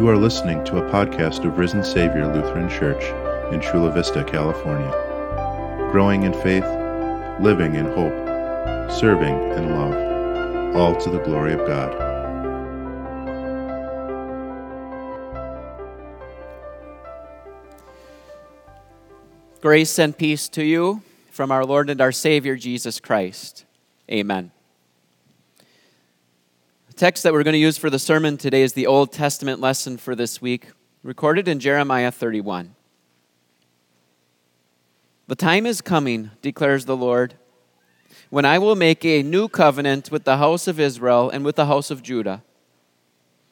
You are listening to a podcast of Risen Savior Lutheran Church in Chula Vista, California. Growing in faith, living in hope, serving in love, all to the glory of God. Grace and peace to you from our Lord and our Savior Jesus Christ. Amen. Text that we're going to use for the sermon today is the Old Testament lesson for this week, recorded in Jeremiah 31. The time is coming, declares the Lord, when I will make a new covenant with the house of Israel and with the house of Judah.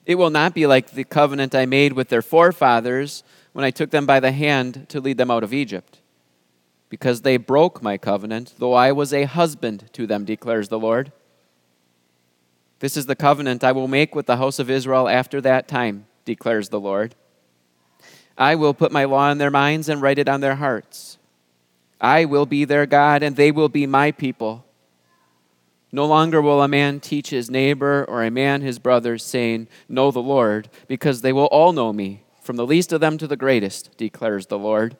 It will not be like the covenant I made with their forefathers when I took them by the hand to lead them out of Egypt. Because they broke my covenant, though I was a husband to them, declares the Lord. This is the covenant I will make with the house of Israel after that time, declares the Lord. I will put my law in their minds and write it on their hearts. I will be their God, and they will be my people. No longer will a man teach his neighbor or a man his brother, saying, Know the Lord, because they will all know me from the least of them to the greatest, declares the Lord.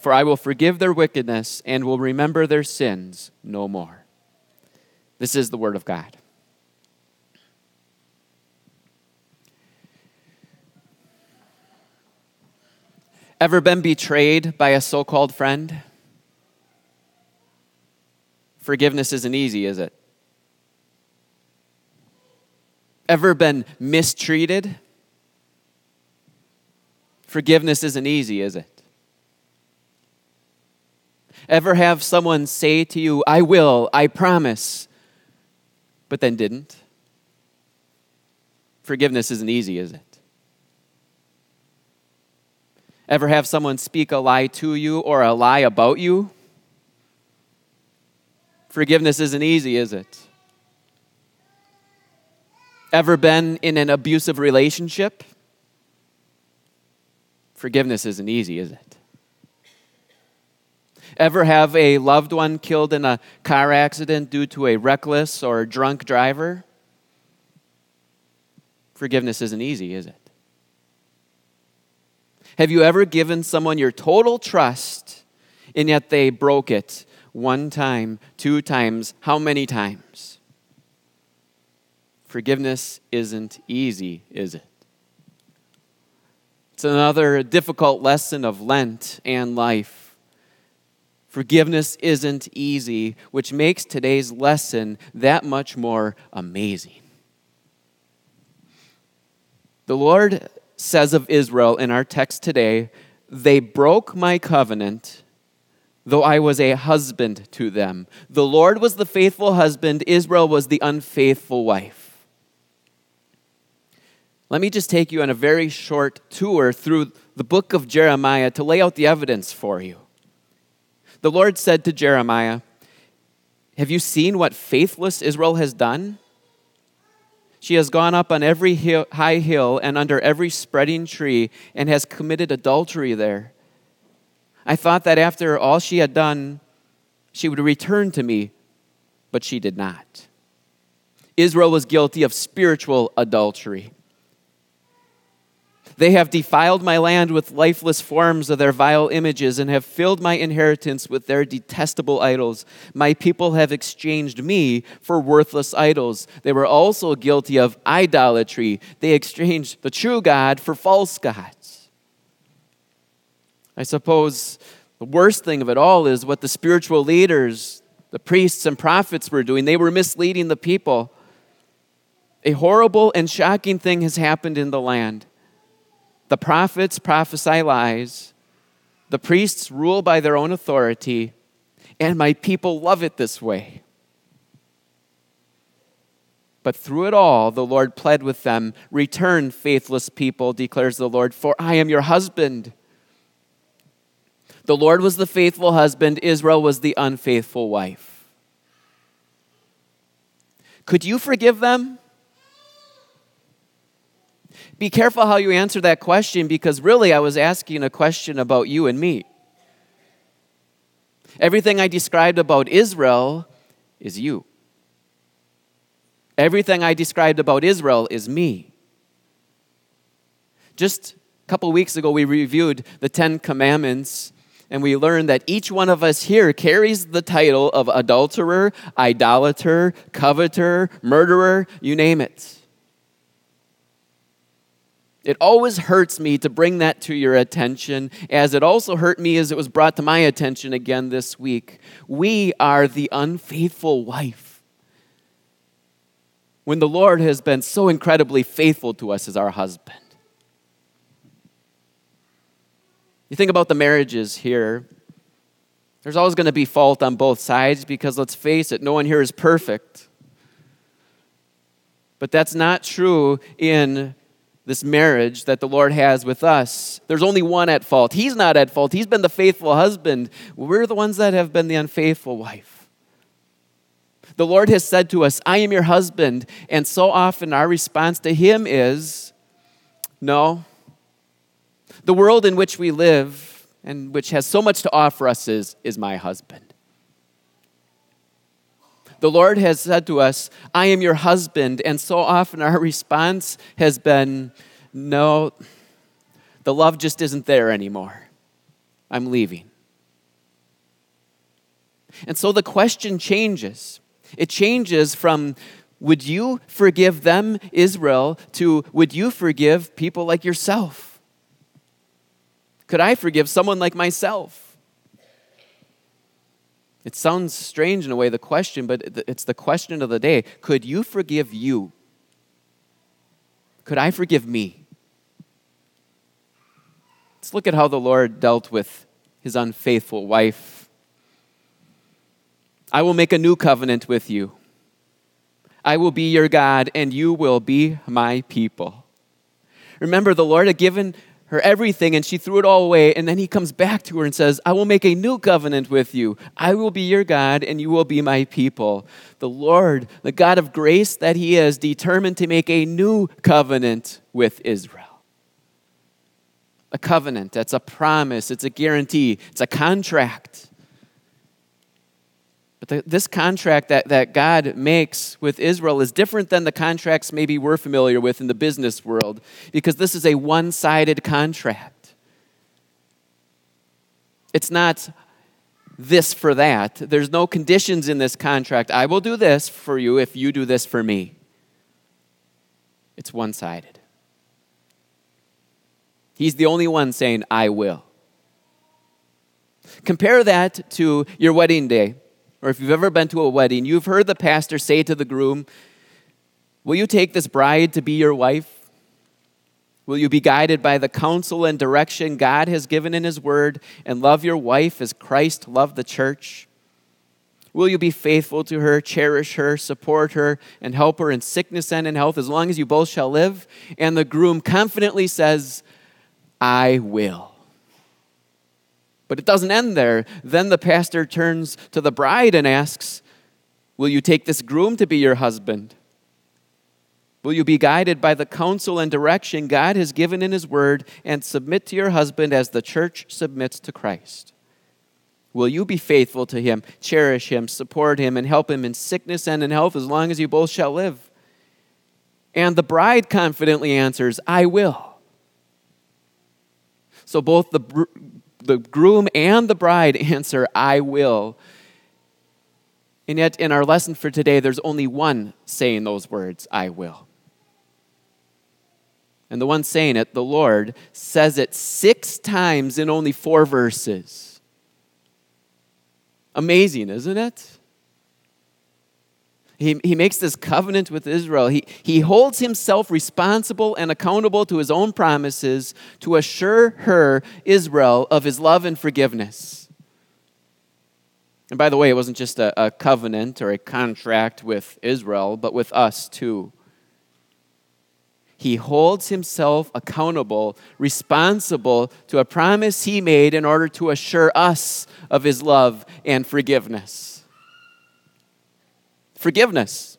For I will forgive their wickedness and will remember their sins no more. This is the word of God. Ever been betrayed by a so called friend? Forgiveness isn't easy, is it? Ever been mistreated? Forgiveness isn't easy, is it? Ever have someone say to you, I will, I promise, but then didn't? Forgiveness isn't easy, is it? Ever have someone speak a lie to you or a lie about you? Forgiveness isn't easy, is it? Ever been in an abusive relationship? Forgiveness isn't easy, is it? Ever have a loved one killed in a car accident due to a reckless or drunk driver? Forgiveness isn't easy, is it? Have you ever given someone your total trust and yet they broke it one time, two times, how many times? Forgiveness isn't easy, is it? It's another difficult lesson of Lent and life. Forgiveness isn't easy, which makes today's lesson that much more amazing. The Lord says of Israel in our text today, They broke my covenant, though I was a husband to them. The Lord was the faithful husband, Israel was the unfaithful wife. Let me just take you on a very short tour through the book of Jeremiah to lay out the evidence for you. The Lord said to Jeremiah, Have you seen what faithless Israel has done? She has gone up on every hill, high hill and under every spreading tree and has committed adultery there. I thought that after all she had done, she would return to me, but she did not. Israel was guilty of spiritual adultery. They have defiled my land with lifeless forms of their vile images and have filled my inheritance with their detestable idols. My people have exchanged me for worthless idols. They were also guilty of idolatry. They exchanged the true God for false gods. I suppose the worst thing of it all is what the spiritual leaders, the priests and prophets were doing. They were misleading the people. A horrible and shocking thing has happened in the land. The prophets prophesy lies. The priests rule by their own authority. And my people love it this way. But through it all, the Lord pled with them Return, faithless people, declares the Lord, for I am your husband. The Lord was the faithful husband, Israel was the unfaithful wife. Could you forgive them? Be careful how you answer that question because really I was asking a question about you and me. Everything I described about Israel is you. Everything I described about Israel is me. Just a couple weeks ago, we reviewed the Ten Commandments, and we learned that each one of us here carries the title of adulterer, idolater, coveter, murderer, you name it. It always hurts me to bring that to your attention, as it also hurt me as it was brought to my attention again this week. We are the unfaithful wife. When the Lord has been so incredibly faithful to us as our husband. You think about the marriages here, there's always going to be fault on both sides because let's face it, no one here is perfect. But that's not true in this marriage that the Lord has with us. There's only one at fault. He's not at fault. He's been the faithful husband. We're the ones that have been the unfaithful wife. The Lord has said to us, I am your husband. And so often our response to Him is, No. The world in which we live and which has so much to offer us is, is my husband. The Lord has said to us, I am your husband. And so often our response has been, No, the love just isn't there anymore. I'm leaving. And so the question changes. It changes from, Would you forgive them, Israel, to, Would you forgive people like yourself? Could I forgive someone like myself? It sounds strange in a way, the question, but it's the question of the day. Could you forgive you? Could I forgive me? Let's look at how the Lord dealt with his unfaithful wife. I will make a new covenant with you. I will be your God, and you will be my people. Remember, the Lord had given her everything and she threw it all away. And then he comes back to her and says, I will make a new covenant with you. I will be your God and you will be my people. The Lord, the God of grace that he is, determined to make a new covenant with Israel. A covenant, that's a promise, it's a guarantee, it's a contract. But the, this contract that, that God makes with Israel is different than the contracts maybe we're familiar with in the business world because this is a one sided contract. It's not this for that. There's no conditions in this contract. I will do this for you if you do this for me. It's one sided. He's the only one saying, I will. Compare that to your wedding day or if you've ever been to a wedding, you've heard the pastor say to the groom, Will you take this bride to be your wife? Will you be guided by the counsel and direction God has given in His Word and love your wife as Christ loved the church? Will you be faithful to her, cherish her, support her, and help her in sickness and in health as long as you both shall live? And the groom confidently says, I will. But it doesn't end there. Then the pastor turns to the bride and asks, Will you take this groom to be your husband? Will you be guided by the counsel and direction God has given in His Word and submit to your husband as the church submits to Christ? Will you be faithful to Him, cherish Him, support Him, and help Him in sickness and in health as long as you both shall live? And the bride confidently answers, I will. So both the the groom and the bride answer, I will. And yet, in our lesson for today, there's only one saying those words, I will. And the one saying it, the Lord, says it six times in only four verses. Amazing, isn't it? He, he makes this covenant with Israel. He, he holds himself responsible and accountable to his own promises to assure her, Israel, of his love and forgiveness. And by the way, it wasn't just a, a covenant or a contract with Israel, but with us too. He holds himself accountable, responsible to a promise he made in order to assure us of his love and forgiveness forgiveness.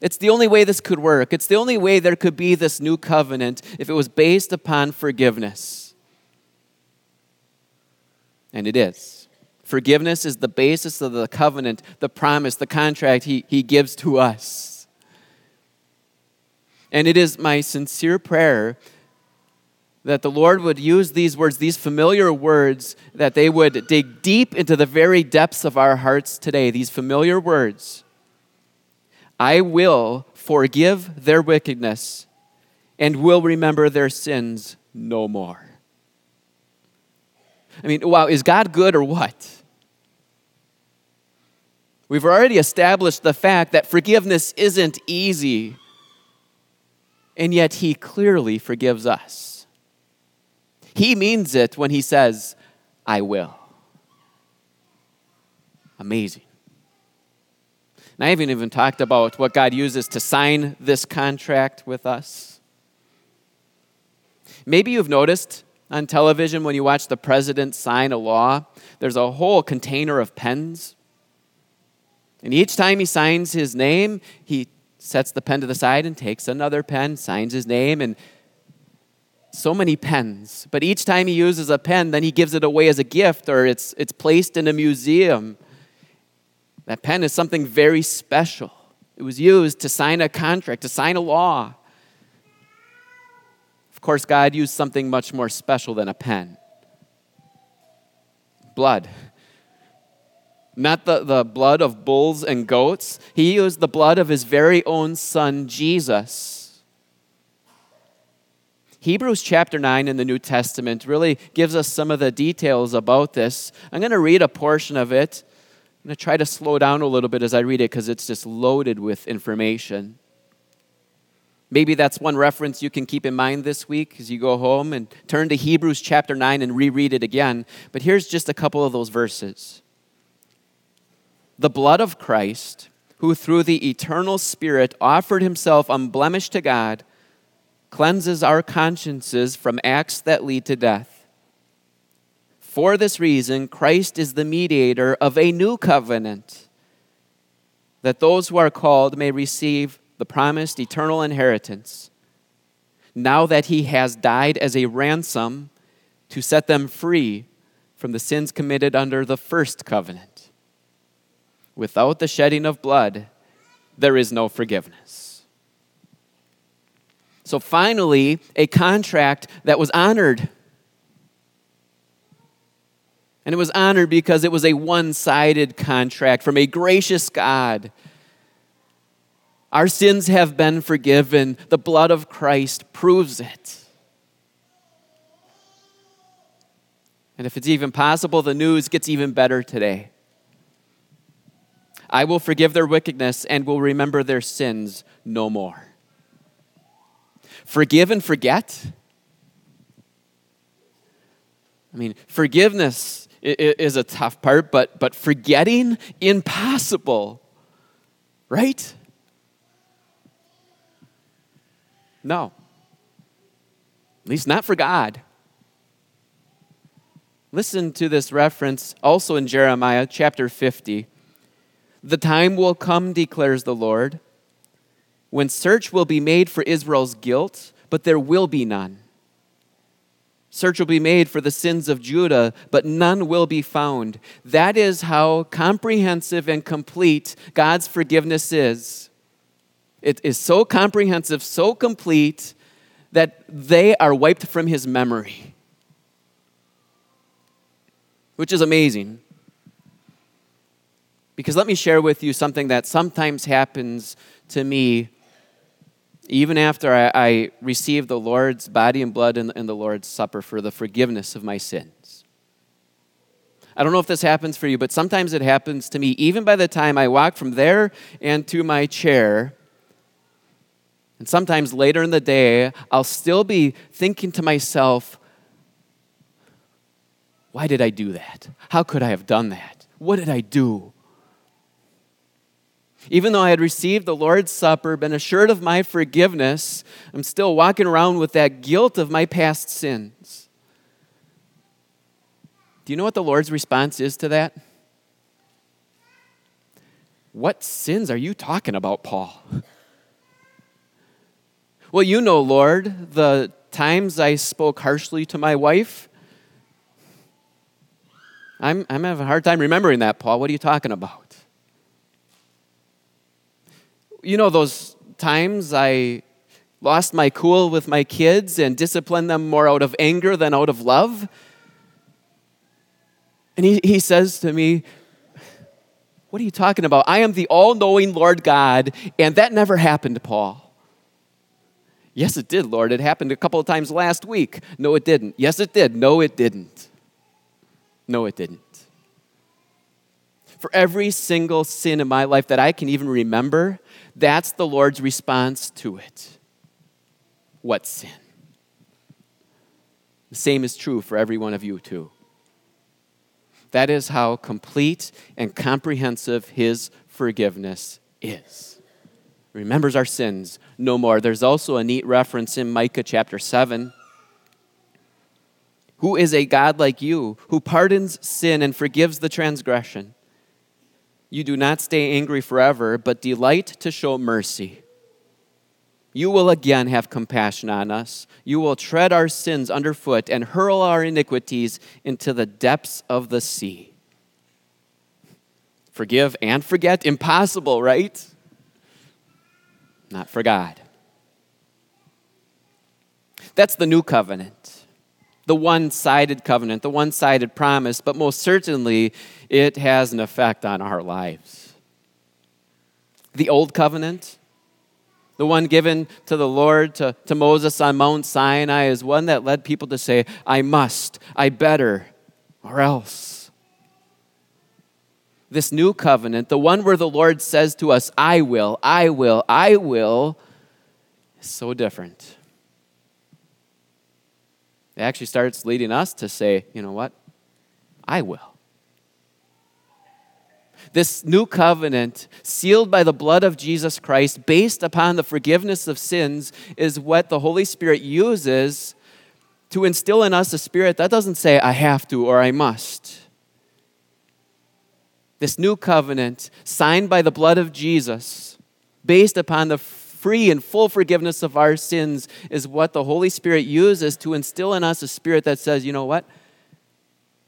It's the only way this could work. It's the only way there could be this new covenant if it was based upon forgiveness. And it is. Forgiveness is the basis of the covenant, the promise, the contract he, he gives to us. And it is my sincere prayer that the Lord would use these words, these familiar words, that they would dig deep into the very depths of our hearts today, these familiar words. I will forgive their wickedness and will remember their sins no more. I mean, wow, is God good or what? We've already established the fact that forgiveness isn't easy, and yet He clearly forgives us. He means it when He says, I will. Amazing. And I haven't even talked about what God uses to sign this contract with us. Maybe you've noticed on television when you watch the president sign a law, there's a whole container of pens. And each time he signs his name, he sets the pen to the side and takes another pen, signs his name, and so many pens. But each time he uses a pen, then he gives it away as a gift or it's, it's placed in a museum. That pen is something very special. It was used to sign a contract, to sign a law. Of course, God used something much more special than a pen blood. Not the, the blood of bulls and goats, he used the blood of his very own son, Jesus. Hebrews chapter 9 in the New Testament really gives us some of the details about this. I'm going to read a portion of it I'm going to try to slow down a little bit as I read it because it's just loaded with information. Maybe that's one reference you can keep in mind this week as you go home and turn to Hebrews chapter 9 and reread it again. But here's just a couple of those verses. The blood of Christ, who through the eternal Spirit offered himself unblemished to God, cleanses our consciences from acts that lead to death for this reason, Christ is the mediator of a new covenant, that those who are called may receive the promised eternal inheritance, now that he has died as a ransom to set them free from the sins committed under the first covenant. Without the shedding of blood, there is no forgiveness. So finally, a contract that was honored and it was honored because it was a one sided contract from a gracious God. Our sins have been forgiven. The blood of Christ proves it. And if it's even possible, the news gets even better today. I will forgive their wickedness and will remember their sins no more. Forgive and forget? I mean, forgiveness is a tough part, but, but forgetting, impossible. Right? No. At least not for God. Listen to this reference also in Jeremiah chapter 50. The time will come, declares the Lord, when search will be made for Israel's guilt, but there will be none. Search will be made for the sins of Judah, but none will be found. That is how comprehensive and complete God's forgiveness is. It is so comprehensive, so complete, that they are wiped from his memory, which is amazing. Because let me share with you something that sometimes happens to me even after I, I received the Lord's body and blood in, the Lord's Supper for the forgiveness of my sins. I don't know if this happens for you, but sometimes it happens to me. Even by the time I walk from there and to my chair, and sometimes later in the day, I'll still be thinking to myself, why did I do that? How could I have done that? What did I do? Even though I had received the Lord's Supper, been assured of my forgiveness, I'm still walking around with that guilt of my past sins. Do you know what the Lord's response is to that? What sins are you talking about, Paul? Well, you know, Lord, the times I spoke harshly to my wife. I'm, I'm having a hard time remembering that, Paul. What are you talking about? You know those times I lost my cool with my kids and disciplined them more out of anger than out of love. And he, he says to me, What are you talking about? I am the all knowing Lord God, and that never happened, Paul. Yes, it did, Lord. It happened a couple of times last week. No, it didn't. Yes, it did. No, it didn't. No, it didn't. For every single sin in my life that I can even remember, that's the Lord's response to it. What sin? The same is true for every one of you, too. That is how complete and comprehensive His forgiveness is. Remembers our sins no more. There's also a neat reference in Micah chapter 7. Who is a God like you, who pardons sin and forgives the transgression? You do not stay angry forever, but delight to show mercy. You will again have compassion on us. You will tread our sins underfoot and hurl our iniquities into the depths of the sea. Forgive and forget? Impossible, right? Not for God. That's the new covenant, the one sided covenant, the one sided promise, but most certainly it has an effect on our lives. The old covenant, the one given to the Lord, to, to Moses on Mount Sinai, is one that led people to say, I must, I better, or else. This new covenant, the one where the Lord says to us, I will, I will, I will, is so different. It actually starts leading us to say, you know what? I will. This new covenant, sealed by the blood of Jesus Christ, based upon the forgiveness of sins, is what the Holy Spirit uses to instill in us a spirit that doesn't say, I have to or I must. This new covenant, signed by the blood of Jesus, based upon the free and full forgiveness of our sins, is what the Holy Spirit uses to instill in us a spirit that says, you know what?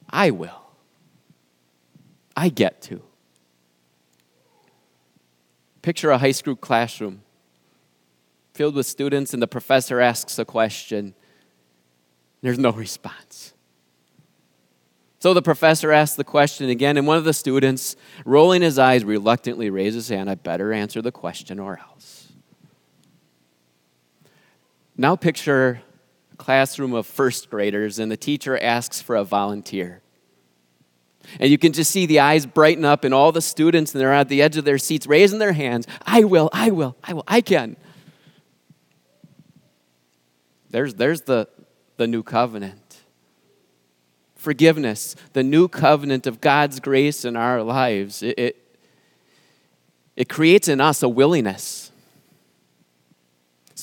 I will. I get to. Picture a high school classroom filled with students, and the professor asks a question. There's no response. So the professor asks the question again, and one of the students, rolling his eyes, reluctantly raises his hand. I better answer the question or else. Now picture a classroom of first graders, and the teacher asks for a volunteer. And you can just see the eyes brighten up, and all the students, and they're at the edge of their seats raising their hands. I will, I will, I will, I can. There's, there's the, the new covenant. Forgiveness, the new covenant of God's grace in our lives. It, it, it creates in us a willingness.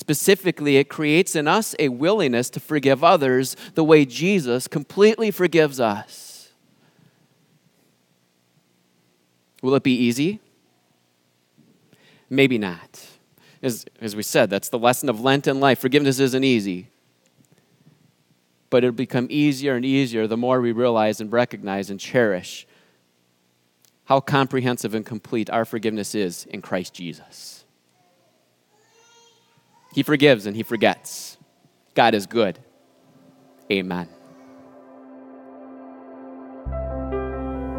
Specifically, it creates in us a willingness to forgive others the way Jesus completely forgives us. Will it be easy? Maybe not. As, as we said, that's the lesson of Lent and life. Forgiveness isn't easy. But it'll become easier and easier the more we realize and recognize and cherish how comprehensive and complete our forgiveness is in Christ Jesus. He forgives and He forgets. God is good. Amen.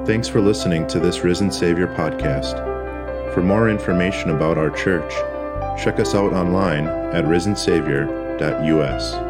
Thanks for listening to this Risen Savior podcast. For more information about our church, check us out online at risensavior.us.